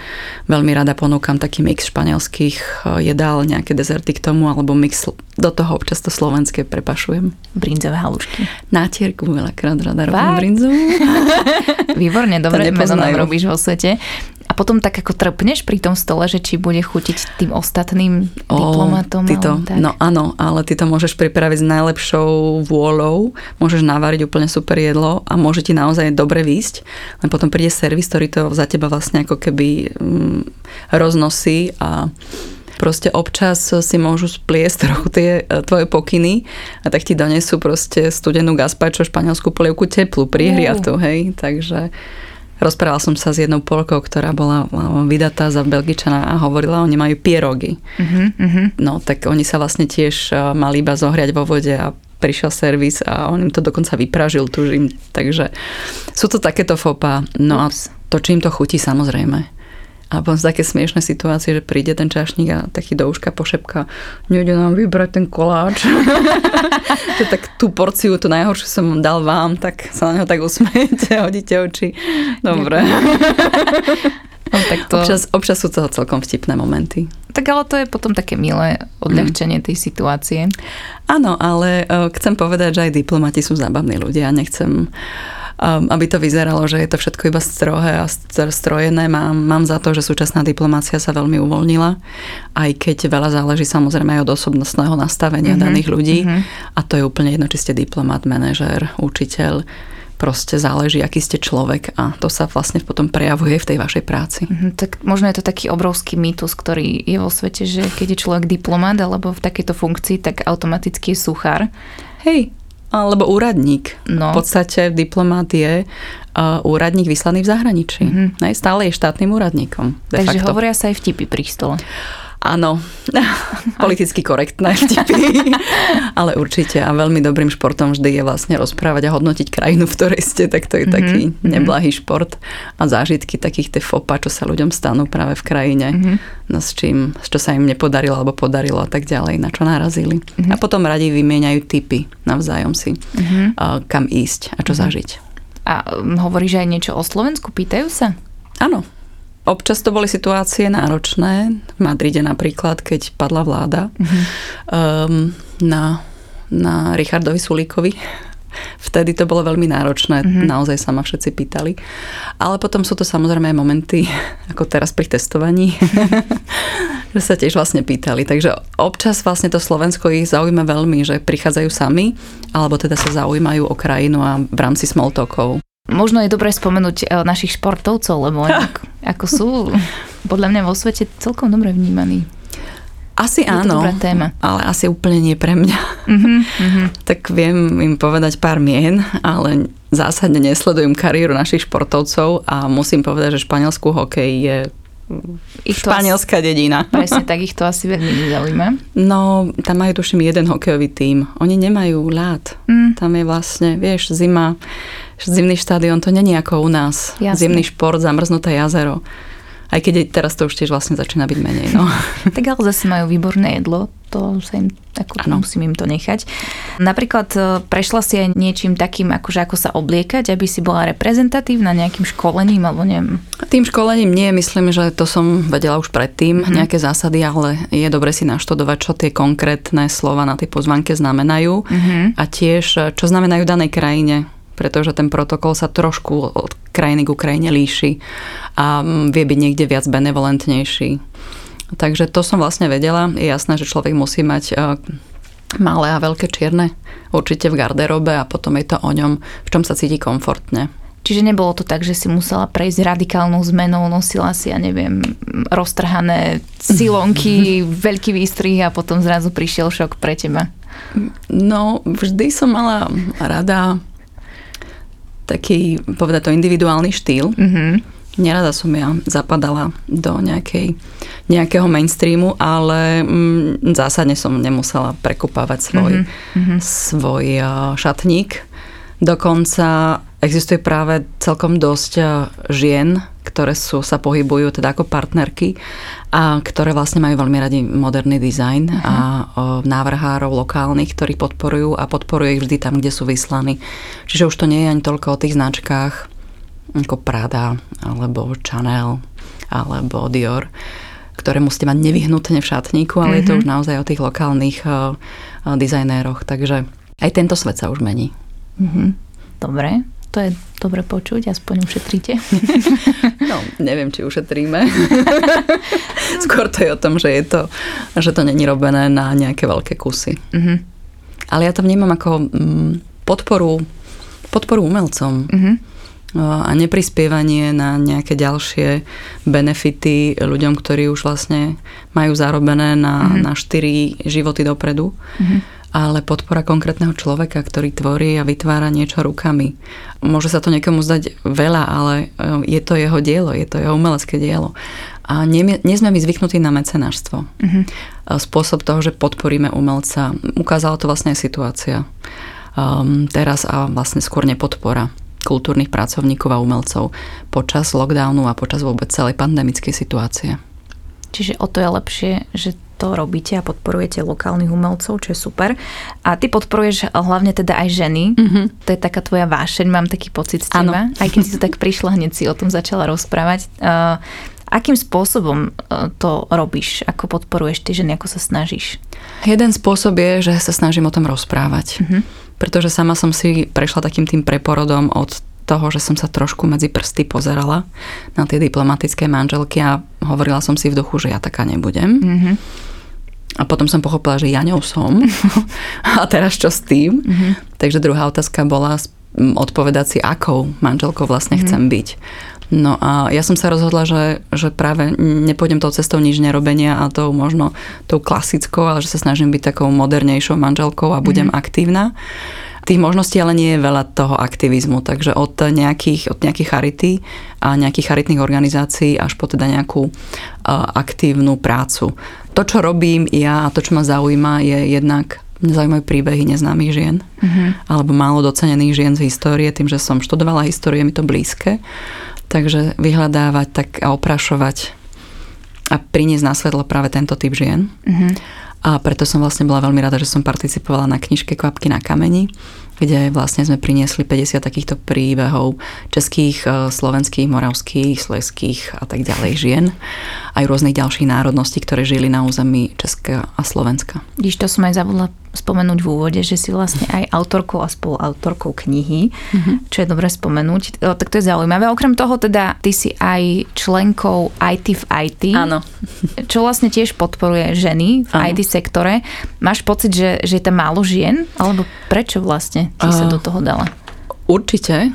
veľmi rada ponúkam taký mix španielských e, jedál, nejaké dezerty k tomu, alebo mix do toho občas to slovenské prepašujem. Brinzové halušky. Nátierku veľakrát rada robím brinzu. *laughs* *laughs* Výborne, dobre meno nám robíš vo svete. A potom tak ako trpneš pri tom stole, že či bude chutiť tým ostatným o, diplomatom? to, tak. No áno, ale ty to môžeš pripraviť s najlepšou vôľou, môžeš navariť úplne super jedlo a môže ti naozaj dobre výjsť, len potom príde servis, ktorý to za teba vlastne ako keby mm, roznosí a proste občas si môžu spliesť *laughs* trochu tie e, tvoje pokyny a tak ti donesú proste studenú gazpačo, španielskú polievku teplú, prihriatú, hej, takže Rozprával som sa s jednou Polkou, ktorá bola vydatá za Belgičana a hovorila, oni majú pierogy. Uh-huh, uh-huh. No, tak oni sa vlastne tiež mali iba zohriať vo vode a prišiel servis a on im to dokonca vypražil, tužím. Takže sú to takéto fopa. No Ups. a to, čím to chutí, samozrejme. A potom také smiešné situácie, že príde ten čašník a taký do uška pošepka, nejde nám vybrať ten koláč. *laughs* že tak tú porciu, tú najhoršiu som dal vám, tak sa na neho tak usmejete, hodíte oči. Dobre. No, tak to... občas, občas sú to celkom vtipné momenty. Tak ale to je potom také milé odľahčenie mm. tej situácie. Áno, ale uh, chcem povedať, že aj diplomati sú zábavní ľudia. Nechcem Um, aby to vyzeralo, že je to všetko iba strohé a strojené. Mám, mám za to, že súčasná diplomácia sa veľmi uvoľnila, aj keď veľa záleží samozrejme aj od osobnostného nastavenia mm-hmm. daných ľudí. Mm-hmm. A to je úplne jedno, či ste diplomat, manažér, učiteľ, proste záleží, aký ste človek a to sa vlastne potom prejavuje v tej vašej práci. Mm, tak možno je to taký obrovský mýtus, ktorý je vo svete, že keď je človek diplomat alebo v takejto funkcii, tak automaticky je suchár. Hej, alebo úradník. No. V podstate diplomát je uh, úradník vyslaný v zahraničí. Mm-hmm. Stále je štátnym úradníkom. Takže facto. hovoria sa aj vtipy pri stole. Áno, *laughs* politicky korektné vtipy, *laughs* ale určite a veľmi dobrým športom vždy je vlastne rozprávať a hodnotiť krajinu, v ktorej ste, tak to je mm-hmm. taký mhm. neblahý šport a zážitky takých tie fopa, čo sa ľuďom stanú práve v krajine, mm-hmm. no s čím, čo sa im nepodarilo alebo podarilo a tak ďalej, na čo narazili. Mm-hmm. A potom radi vymieňajú tipy navzájom si, mm-hmm. kam ísť a čo mm-hmm. zažiť. A hm, hovoríš aj niečo o Slovensku? Pýtajú sa? Áno, Občas to boli situácie náročné. V Madride napríklad, keď padla vláda mm-hmm. um, na, na Richardovi Sulíkovi. *laughs* Vtedy to bolo veľmi náročné, mm-hmm. naozaj sa ma všetci pýtali. Ale potom sú to samozrejme aj momenty, *laughs* ako teraz pri testovaní, *laughs* že sa tiež vlastne pýtali. Takže občas vlastne to Slovensko ich zaujíma veľmi, že prichádzajú sami, alebo teda sa zaujímajú o krajinu a v rámci small talkov. Možno je dobré spomenúť eh, našich športovcov, lebo ako, ako sú podľa mňa vo svete celkom dobre vnímaní. Asi je áno, téma. ale asi úplne nie pre mňa. Uh-huh, uh-huh. tak viem im povedať pár mien, ale zásadne nesledujem kariéru našich športovcov a musím povedať, že španielskú hokej je ich španielská asi, dedina. *laughs* Presne, tak ich to asi veľmi nezaujíma. No, tam majú tuším jeden hokejový tím. Oni nemajú ľad. Mm. Tam je vlastne, vieš, zima, zimný štadión, to není ako u nás. Jasne. Zimný šport, zamrznuté jazero. Aj keď teraz to už tiež vlastne začína byť menej. No. *laughs* tak ale zase majú výborné jedlo, to sa im, ako ano. musím im to nechať. Napríklad e, prešla si aj niečím takým, akože ako sa obliekať, aby si bola reprezentatívna nejakým školením, alebo neviem. Tým školením nie, myslím, že to som vedela už predtým, hmm. nejaké zásady, ale je dobre si naštudovať, čo tie konkrétne slova na tej pozvanke znamenajú hmm. a tiež, čo znamenajú danej krajine pretože ten protokol sa trošku od krajiny k Ukrajine líši a mm, vie byť niekde viac benevolentnejší. Takže to som vlastne vedela. Je jasné, že človek musí mať e, malé a veľké čierne určite v garderobe a potom je to o ňom, v čom sa cíti komfortne. Čiže nebolo to tak, že si musela prejsť radikálnou zmenou, nosila si, ja neviem, roztrhané silonky, *laughs* veľký výstrih a potom zrazu prišiel šok pre teba. No, vždy som mala rada taký, povedať to, individuálny štýl. Mm-hmm. Nerada som ja zapadala do nejakej, nejakého mainstreamu, ale mm, zásadne som nemusela prekupávať svoj, mm-hmm. svoj šatník. Dokonca existuje práve celkom dosť žien, ktoré sú, sa pohybujú teda ako partnerky a ktoré vlastne majú veľmi radi moderný dizajn uh-huh. a o, návrhárov lokálnych, ktorí podporujú a podporujú ich vždy tam, kde sú vyslaní. Čiže už to nie je ani toľko o tých značkách ako Prada alebo Chanel alebo Dior, ktoré musíte mať nevyhnutne v šatníku, ale uh-huh. je to mhm. už naozaj o tých lokálnych o, o dizajnéroch. Takže aj tento svet sa už mení. Uh-huh. Dobre, to je dobre počuť, aspoň ušetríte. *laughs* No, neviem, či ušetríme. *laughs* Skôr to je o tom, že, je to, že to není robené na nejaké veľké kusy. Uh-huh. Ale ja to vnímam ako mm, podporu, podporu umelcom. Uh-huh a neprispievanie na nejaké ďalšie benefity ľuďom, ktorí už vlastne majú zarobené na, uh-huh. na 4 životy dopredu. Uh-huh ale podpora konkrétneho človeka, ktorý tvorí a vytvára niečo rukami. Môže sa to niekomu zdať veľa, ale e, je to jeho dielo, je to jeho umelecké dielo. A nie, nie sme my zvyknutí na mecenášstvo. Uh-huh. Spôsob toho, že podporíme umelca, ukázala to vlastne aj situácia. Um, teraz a vlastne skôr nepodpora kultúrnych pracovníkov a umelcov počas lockdownu a počas vôbec celej pandemickej situácie. Čiže o to je lepšie, že to robíte a podporujete lokálnych umelcov, čo je super. A ty podporuješ hlavne teda aj ženy. Mm-hmm. To je taká tvoja vášeň, mám taký pocit z teba. Aj keď si to tak prišla, hneď si o tom začala rozprávať. Uh, akým spôsobom uh, to robíš? Ako podporuješ ty ženy? Ako sa snažíš? Jeden spôsob je, že sa snažím o tom rozprávať. Mm-hmm. Pretože sama som si prešla takým tým preporodom od toho, že som sa trošku medzi prsty pozerala na tie diplomatické manželky a hovorila som si v duchu, že ja taká nebudem. Mm-hmm. A potom som pochopila, že ja ňou som. *laughs* a teraz čo s tým? Mm-hmm. Takže druhá otázka bola odpovedať si, akou manželkou vlastne mm-hmm. chcem byť. No a ja som sa rozhodla, že, že práve nepôjdem tou cestou nič nerobenia a tou možno tou klasickou, ale že sa snažím byť takou modernejšou manželkou a budem mm-hmm. aktívna. Tých možností ale nie je veľa toho aktivizmu, takže od nejakých, od nejakých charity a nejakých charitných organizácií až po teda nejakú uh, aktívnu prácu. To, čo robím ja a to, čo ma zaujíma, je jednak mňa zaujímajú príbehy neznámych žien uh-huh. alebo málo docenených žien z histórie, tým, že som študovala históriu, je mi to blízke. Takže vyhľadávať tak a oprašovať a priniesť na svetlo práve tento typ žien. Uh-huh. A preto som vlastne bola veľmi rada, že som participovala na knižke Kvapky na kameni, kde vlastne sme priniesli 50 takýchto príbehov českých, e, slovenských, moravských, sleských a tak ďalej žien. Aj rôznych ďalších národností, ktoré žili na území Česka a Slovenska. Když to som aj zabudla spomenúť v úvode, že si vlastne aj autorkou a spoluautorkou knihy, mm-hmm. čo je dobre spomenúť. O, tak to je zaujímavé. Okrem toho teda ty si aj členkou IT v IT. Áno. Čo vlastne tiež podporuje ženy v Áno. IT sektore. Máš pocit, že, že je tam málo žien? Alebo prečo vlastne si uh, sa do toho dala? Určite.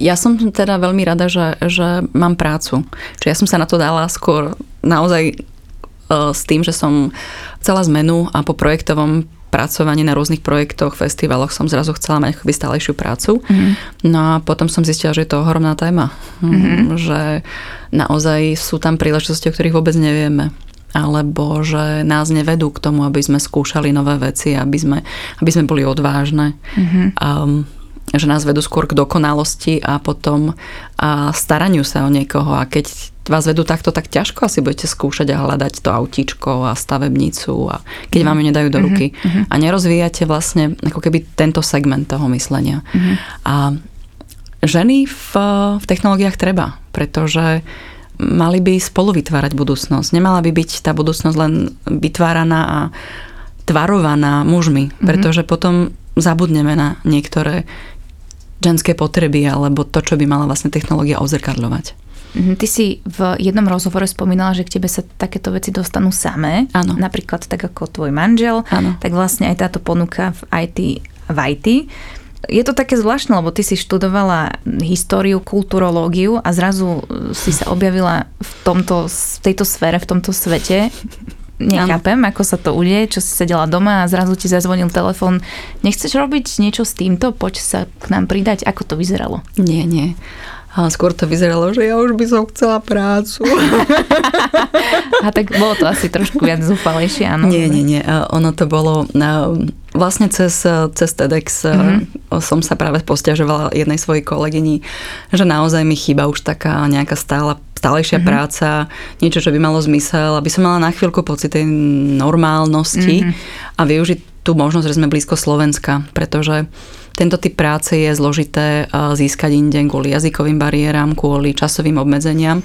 Ja som teda veľmi rada, že, že mám prácu. Čiže ja som sa na to dala skôr naozaj s tým, že som chcela zmenu a po projektovom pracovanie na rôznych projektoch, festivaloch som zrazu chcela mať akoby stálejšiu prácu. Mm-hmm. No a potom som zistila, že je to ohromná téma. Mm-hmm. Že naozaj sú tam príležitosti, o ktorých vôbec nevieme alebo že nás nevedú k tomu, aby sme skúšali nové veci, aby sme, aby sme boli odvážne. Mm-hmm. Um, že nás vedú skôr k dokonalosti a potom a staraniu sa o niekoho. A keď vás vedú takto, tak ťažko asi budete skúšať a hľadať to autíčko a stavebnicu a keď vám ju nedajú do ruky. Uh-huh. A nerozvíjate vlastne ako keby tento segment toho myslenia. Uh-huh. A ženy v, v technológiách treba, pretože mali by spolu vytvárať budúcnosť. Nemala by byť tá budúcnosť len vytváraná a tvarovaná mužmi, mm-hmm. pretože potom zabudneme na niektoré ženské potreby alebo to, čo by mala vlastne technológia ozrkadľovať. Mhm, ty si v jednom rozhovore spomínala, že k tebe sa takéto veci dostanú samé. Áno. Napríklad tak ako tvoj manžel. Áno. Tak vlastne aj táto ponuka v IT, v IT je to také zvláštne, lebo ty si študovala históriu, kulturológiu a zrazu si sa objavila v, tomto, v tejto sfére, v tomto svete. Nechápem, ano. ako sa to udeje, čo si sedela doma a zrazu ti zazvonil telefón. Nechceš robiť niečo s týmto? Poď sa k nám pridať. Ako to vyzeralo? Nie, nie. A skôr to vyzeralo, že ja už by som chcela prácu. *laughs* a tak bolo to asi trošku viac zúfalejšie, áno? Nie, nie, nie. Ono to bolo... Vlastne cez, cez TEDx mm-hmm. som sa práve posťažovala jednej svojej kolegyni, že naozaj mi chýba už taká nejaká stála stálejšia mm-hmm. práca, niečo, čo by malo zmysel, aby som mala na chvíľku pocit tej normálnosti mm-hmm. a využiť tú možnosť, že sme blízko Slovenska, pretože tento typ práce je zložité získať inde kvôli jazykovým bariéram, kvôli časovým obmedzeniam.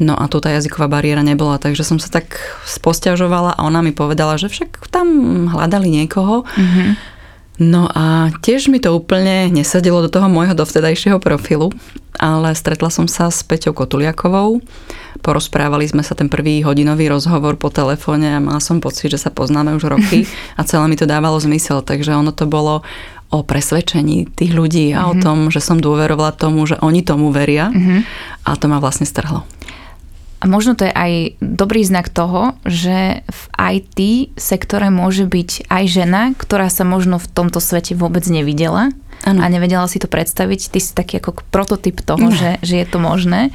No a tu tá jazyková bariéra nebola, takže som sa tak sposťažovala a ona mi povedala, že však tam hľadali niekoho. Mm-hmm. No a tiež mi to úplne nesadilo do toho môjho dovtedajšieho profilu, ale stretla som sa s Peťou Kotuliakovou. Porozprávali sme sa ten prvý hodinový rozhovor po telefóne a mala som pocit, že sa poznáme už roky *laughs* a celé mi to dávalo zmysel, takže ono to bolo o presvedčení tých ľudí a mm-hmm. o mhm. tom, že som dôverovala tomu, že oni tomu veria mm-hmm. a to ma vlastne strhlo. A možno to je aj dobrý znak toho, že v IT sektore môže byť aj žena, ktorá sa možno v tomto svete vôbec nevidela ano. a nevedela si to predstaviť. Ty si taký ako prototyp toho, že, že je to možné.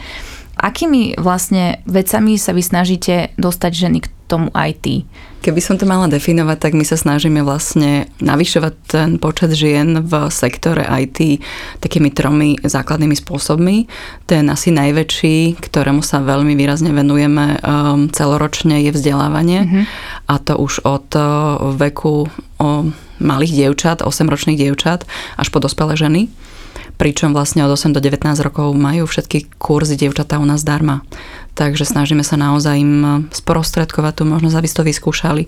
Akými vlastne vecami sa vy snažíte dostať ženy k tomu IT? Keby som to mala definovať, tak my sa snažíme vlastne navyšovať ten počet žien v sektore IT takými tromi základnými spôsobmi. Ten asi najväčší, ktorému sa veľmi výrazne venujeme um, celoročne, je vzdelávanie. Mm-hmm. A to už od uh, veku o malých dievčat, 8-ročných dievčat, až po dospelé ženy pričom vlastne od 8 do 19 rokov majú všetky kurzy dievčatá u nás darma takže snažíme sa naozaj im sprostredkovať tú možnosť, aby to vyskúšali.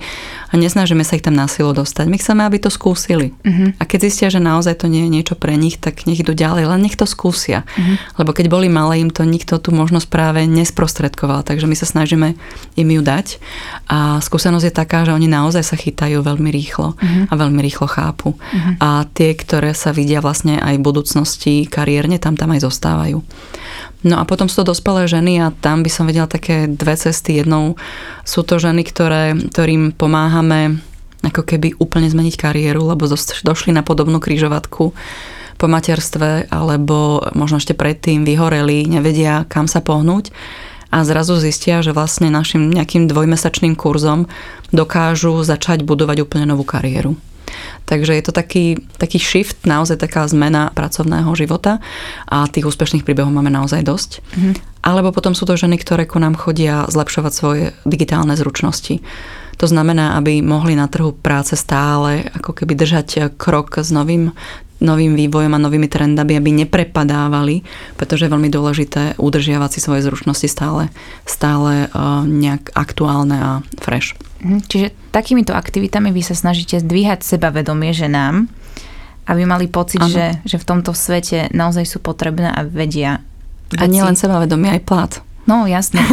A nesnažíme sa ich tam na silu dostať. My chceme, aby to skúsili. Uh-huh. A keď zistia, že naozaj to nie je niečo pre nich, tak nech idú ďalej, len nech to skúsia. Uh-huh. Lebo keď boli malé, im to nikto tú možnosť práve nesprostredkoval, takže my sa snažíme im ju dať. A skúsenosť je taká, že oni naozaj sa chytajú veľmi rýchlo uh-huh. a veľmi rýchlo chápu. Uh-huh. A tie, ktoré sa vidia vlastne aj v budúcnosti kariérne, tam tam aj zostávajú. No a potom sú to dospelé ženy a tam by som vedela také dve cesty. Jednou sú to ženy, ktoré, ktorým pomáhame ako keby úplne zmeniť kariéru, lebo došli na podobnú krížovatku po materstve, alebo možno ešte predtým vyhoreli, nevedia kam sa pohnúť a zrazu zistia, že vlastne našim nejakým dvojmesačným kurzom dokážu začať budovať úplne novú kariéru. Takže je to taký, taký shift, naozaj taká zmena pracovného života a tých úspešných príbehov máme naozaj dosť. Mm-hmm. Alebo potom sú to ženy, ktoré ku nám chodia zlepšovať svoje digitálne zručnosti. To znamená, aby mohli na trhu práce stále ako keby držať krok s novým novým vývojom a novými trendami, aby neprepadávali, pretože je veľmi dôležité udržiavať si svoje zručnosti stále, stále uh, nejak aktuálne a fresh. Mhm, čiže takýmito aktivitami vy sa snažíte zdvíhať sebavedomie ženám, aby mali pocit, že, že v tomto svete naozaj sú potrebné a vedia. A nielen sebavedomie, aj plát. No, jasne.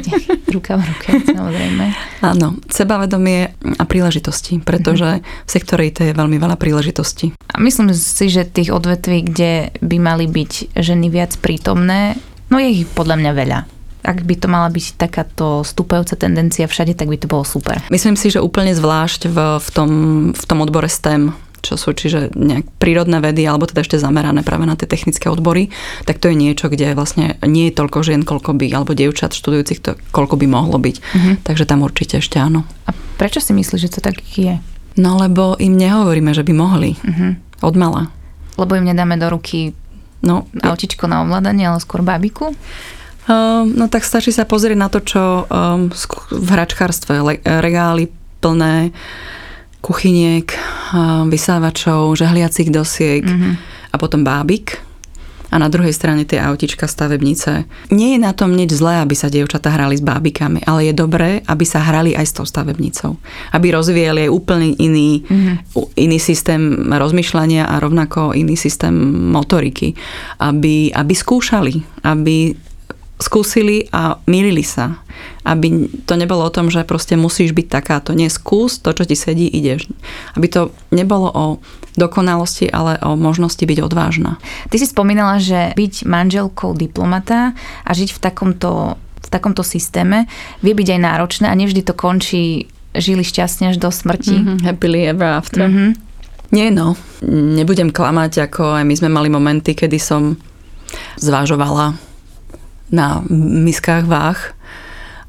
*laughs* Ruka v ruke, samozrejme. Áno, sebavedomie a príležitosti, pretože v sektore IT je veľmi veľa príležitostí. A myslím si, že tých odvetví, kde by mali byť ženy viac prítomné, no je ich podľa mňa veľa ak by to mala byť takáto stúpajúca tendencia všade, tak by to bolo super. Myslím si, že úplne zvlášť v, v, tom, v tom odbore STEM, čo sú čiže nejak prírodné vedy, alebo teda ešte zamerané práve na tie technické odbory, tak to je niečo, kde vlastne nie je toľko žien, koľko by, alebo dievčat študujúcich, to, koľko by mohlo byť. Uh-huh. Takže tam určite ešte áno. A prečo si myslíš, že to tak je? No lebo im nehovoríme, že by mohli. Uh-huh. Od mala. Lebo im nedáme do ruky no, autičko na ovládanie, ale skôr babiku? Uh, no tak stačí sa pozrieť na to, čo um, v hračkárstve, regály plné kuchyniek, uh, vysávačov, žehliacich dosiek mm-hmm. a potom bábik a na druhej strane tie autička stavebnice. Nie je na tom nič zlé, aby sa dievčatá hrali s bábikami, ale je dobré, aby sa hrali aj s tou stavebnicou. Aby rozvíjali aj úplne iný, mm-hmm. iný systém rozmýšľania a rovnako iný systém motoriky. Aby, aby skúšali, aby skúsili a milili sa. Aby to nebolo o tom, že proste musíš byť takáto. Nie, skús to, čo ti sedí, ideš. Aby to nebolo o dokonalosti, ale o možnosti byť odvážna. Ty si spomínala, že byť manželkou diplomata a žiť v takomto, v takomto systéme vie byť aj náročné a nevždy to končí žili šťastne až do smrti. Mm-hmm, happily ever after. Mm-hmm. Nie no, nebudem klamať, ako aj my sme mali momenty, kedy som zvážovala na miskách váh,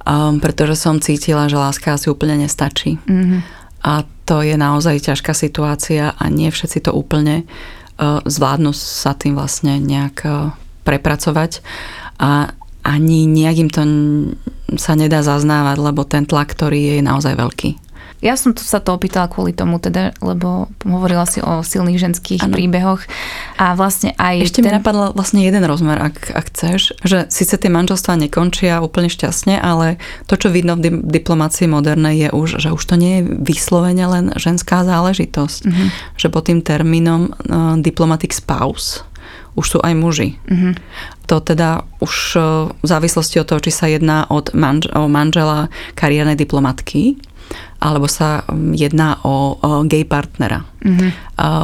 um, pretože som cítila, že láska asi úplne nestačí. Mm-hmm. A to je naozaj ťažká situácia a nie všetci to úplne uh, zvládnu sa tým vlastne nejak uh, prepracovať. A ani nejak im to sa nedá zaznávať, lebo ten tlak, ktorý je, je naozaj veľký. Ja som to, sa to opýtala kvôli tomu, teda, lebo hovorila si o silných ženských ano. príbehoch a vlastne aj... Ešte ten... mi napadla vlastne jeden rozmer, ak, ak chceš, že síce tie manželstvá nekončia úplne šťastne, ale to, čo vidno v diplomácii modernej je už, že už to nie je vyslovene len ženská záležitosť. Mm-hmm. Že pod tým termínom uh, diplomatic spouse už sú aj muži. Mm-hmm. To teda už uh, v závislosti od toho, či sa jedná od manž- o manžela kariérnej diplomatky, alebo sa um, jedná o, o gay partnera. Mm-hmm.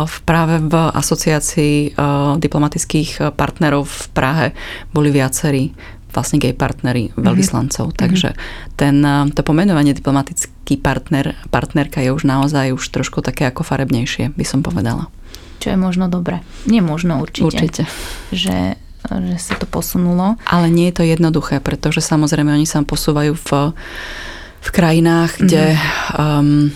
V, práve v asociácii diplomatických partnerov v Prahe boli viacerí vlastne gay partnery mhm. veľvyslancov. Mm-hmm. Takže ten, to pomenovanie diplomatický partner, partnerka je už naozaj už trošku také ako farebnejšie, by som povedala. Čo je možno dobre. Nie možno určite. Určite. Že že sa to posunulo. Ale nie je to jednoduché, pretože samozrejme oni sa posúvajú v v krajinách, kde mm-hmm. um,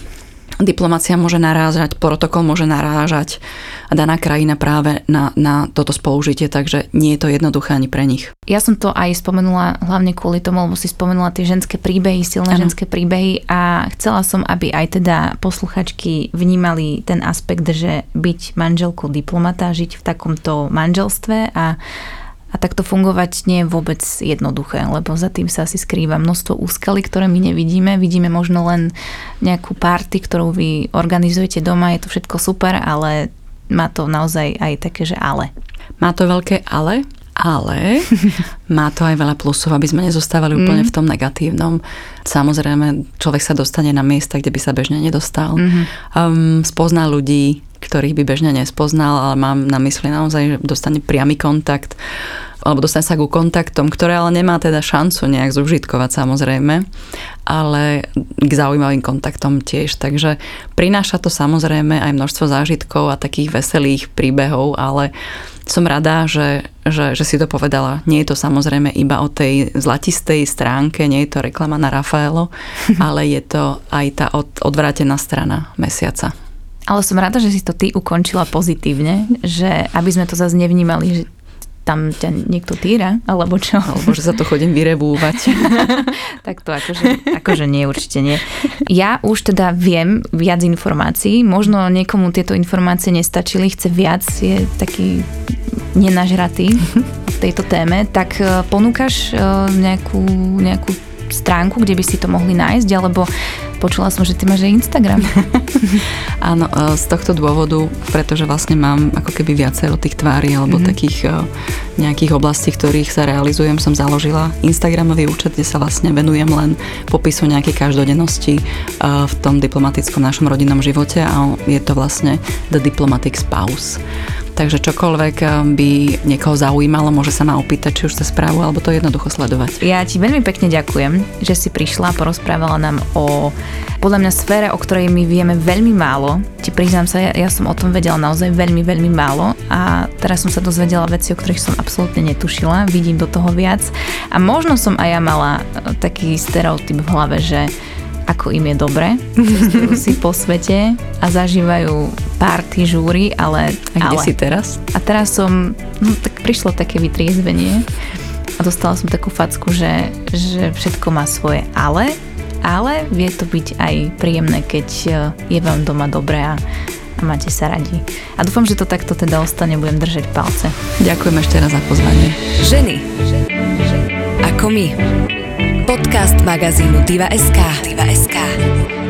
diplomácia môže narážať, protokol môže narážať a daná krajina práve na, na toto spolužitie, takže nie je to jednoduché ani pre nich. Ja som to aj spomenula hlavne kvôli tomu, lebo si spomenula tie ženské príbehy, silné ano. ženské príbehy a chcela som, aby aj teda posluchačky vnímali ten aspekt, že byť manželkou diplomata, žiť v takomto manželstve a a takto fungovať nie je vôbec jednoduché, lebo za tým sa asi skrýva množstvo úskaly, ktoré my nevidíme. Vidíme možno len nejakú party, ktorú vy organizujete doma, je to všetko super, ale má to naozaj aj také, že ale. Má to veľké ale, ale *laughs* má to aj veľa plusov, aby sme nezostávali úplne mm. v tom negatívnom. Samozrejme, človek sa dostane na miesta, kde by sa bežne nedostal. Mm-hmm. Um, spozná ľudí, ktorých by bežne nespoznal, ale mám na mysli naozaj, že dostane priamy kontakt alebo dostane sa ku kontaktom, ktoré ale nemá teda šancu nejak zužitkovať samozrejme, ale k zaujímavým kontaktom tiež. Takže prináša to samozrejme aj množstvo zážitkov a takých veselých príbehov, ale som rada, že, že, že si to povedala. Nie je to samozrejme iba o tej zlatistej stránke, nie je to reklama na Rafaelo, *laughs* ale je to aj tá od, odvrátená strana mesiaca. Ale som rada, že si to ty ukončila pozitívne, že aby sme to zase nevnímali, že tam ťa niekto týra, alebo čo? Alebo že sa to chodím vyrevúvať. *laughs* tak to akože, akože nie, určite nie. Ja už teda viem viac informácií, možno niekomu tieto informácie nestačili, chce viac, je taký nenažratý v tejto téme, tak e, ponúkaš e, nejakú, nejakú stránku, kde by si to mohli nájsť, alebo Počula som, že ty máš aj Instagram. *laughs* Áno, e, z tohto dôvodu, pretože vlastne mám ako keby viacero tých tvári alebo mm-hmm. takých e, nejakých oblastí, ktorých sa realizujem, som založila Instagramový účet, kde sa vlastne venujem len popisu nejakej každodennosti e, v tom diplomatickom našom rodinnom živote a je to vlastne The Diplomatic Spouse. Takže čokoľvek eh, by niekoho zaujímalo, môže sa ma opýtať, či už sa správu, alebo to jednoducho sledovať. Ja ti veľmi pekne ďakujem, že si prišla a porozprávala nám o podľa mňa sfére, o ktorej my vieme veľmi málo. Ti priznám sa, ja, ja som o tom vedela naozaj veľmi, veľmi málo a teraz som sa dozvedela veci, o ktorých som absolútne netušila, vidím do toho viac a možno som aj ja mala eh, taký stereotyp v hlave, že ako im je dobre, si po svete a zažívajú party žúry, ale... A kde ale. si teraz? A teraz som, no tak prišlo také vytriezvenie a dostala som takú facku, že, že všetko má svoje ale, ale vie to byť aj príjemné, keď je vám doma dobré a, a máte sa radi. A dúfam, že to takto teda ostane, budem držať palce. Ďakujem ešte raz za pozvanie. Ženy. Ako my. Podcast magazínu Diva.sk. Diva.sk.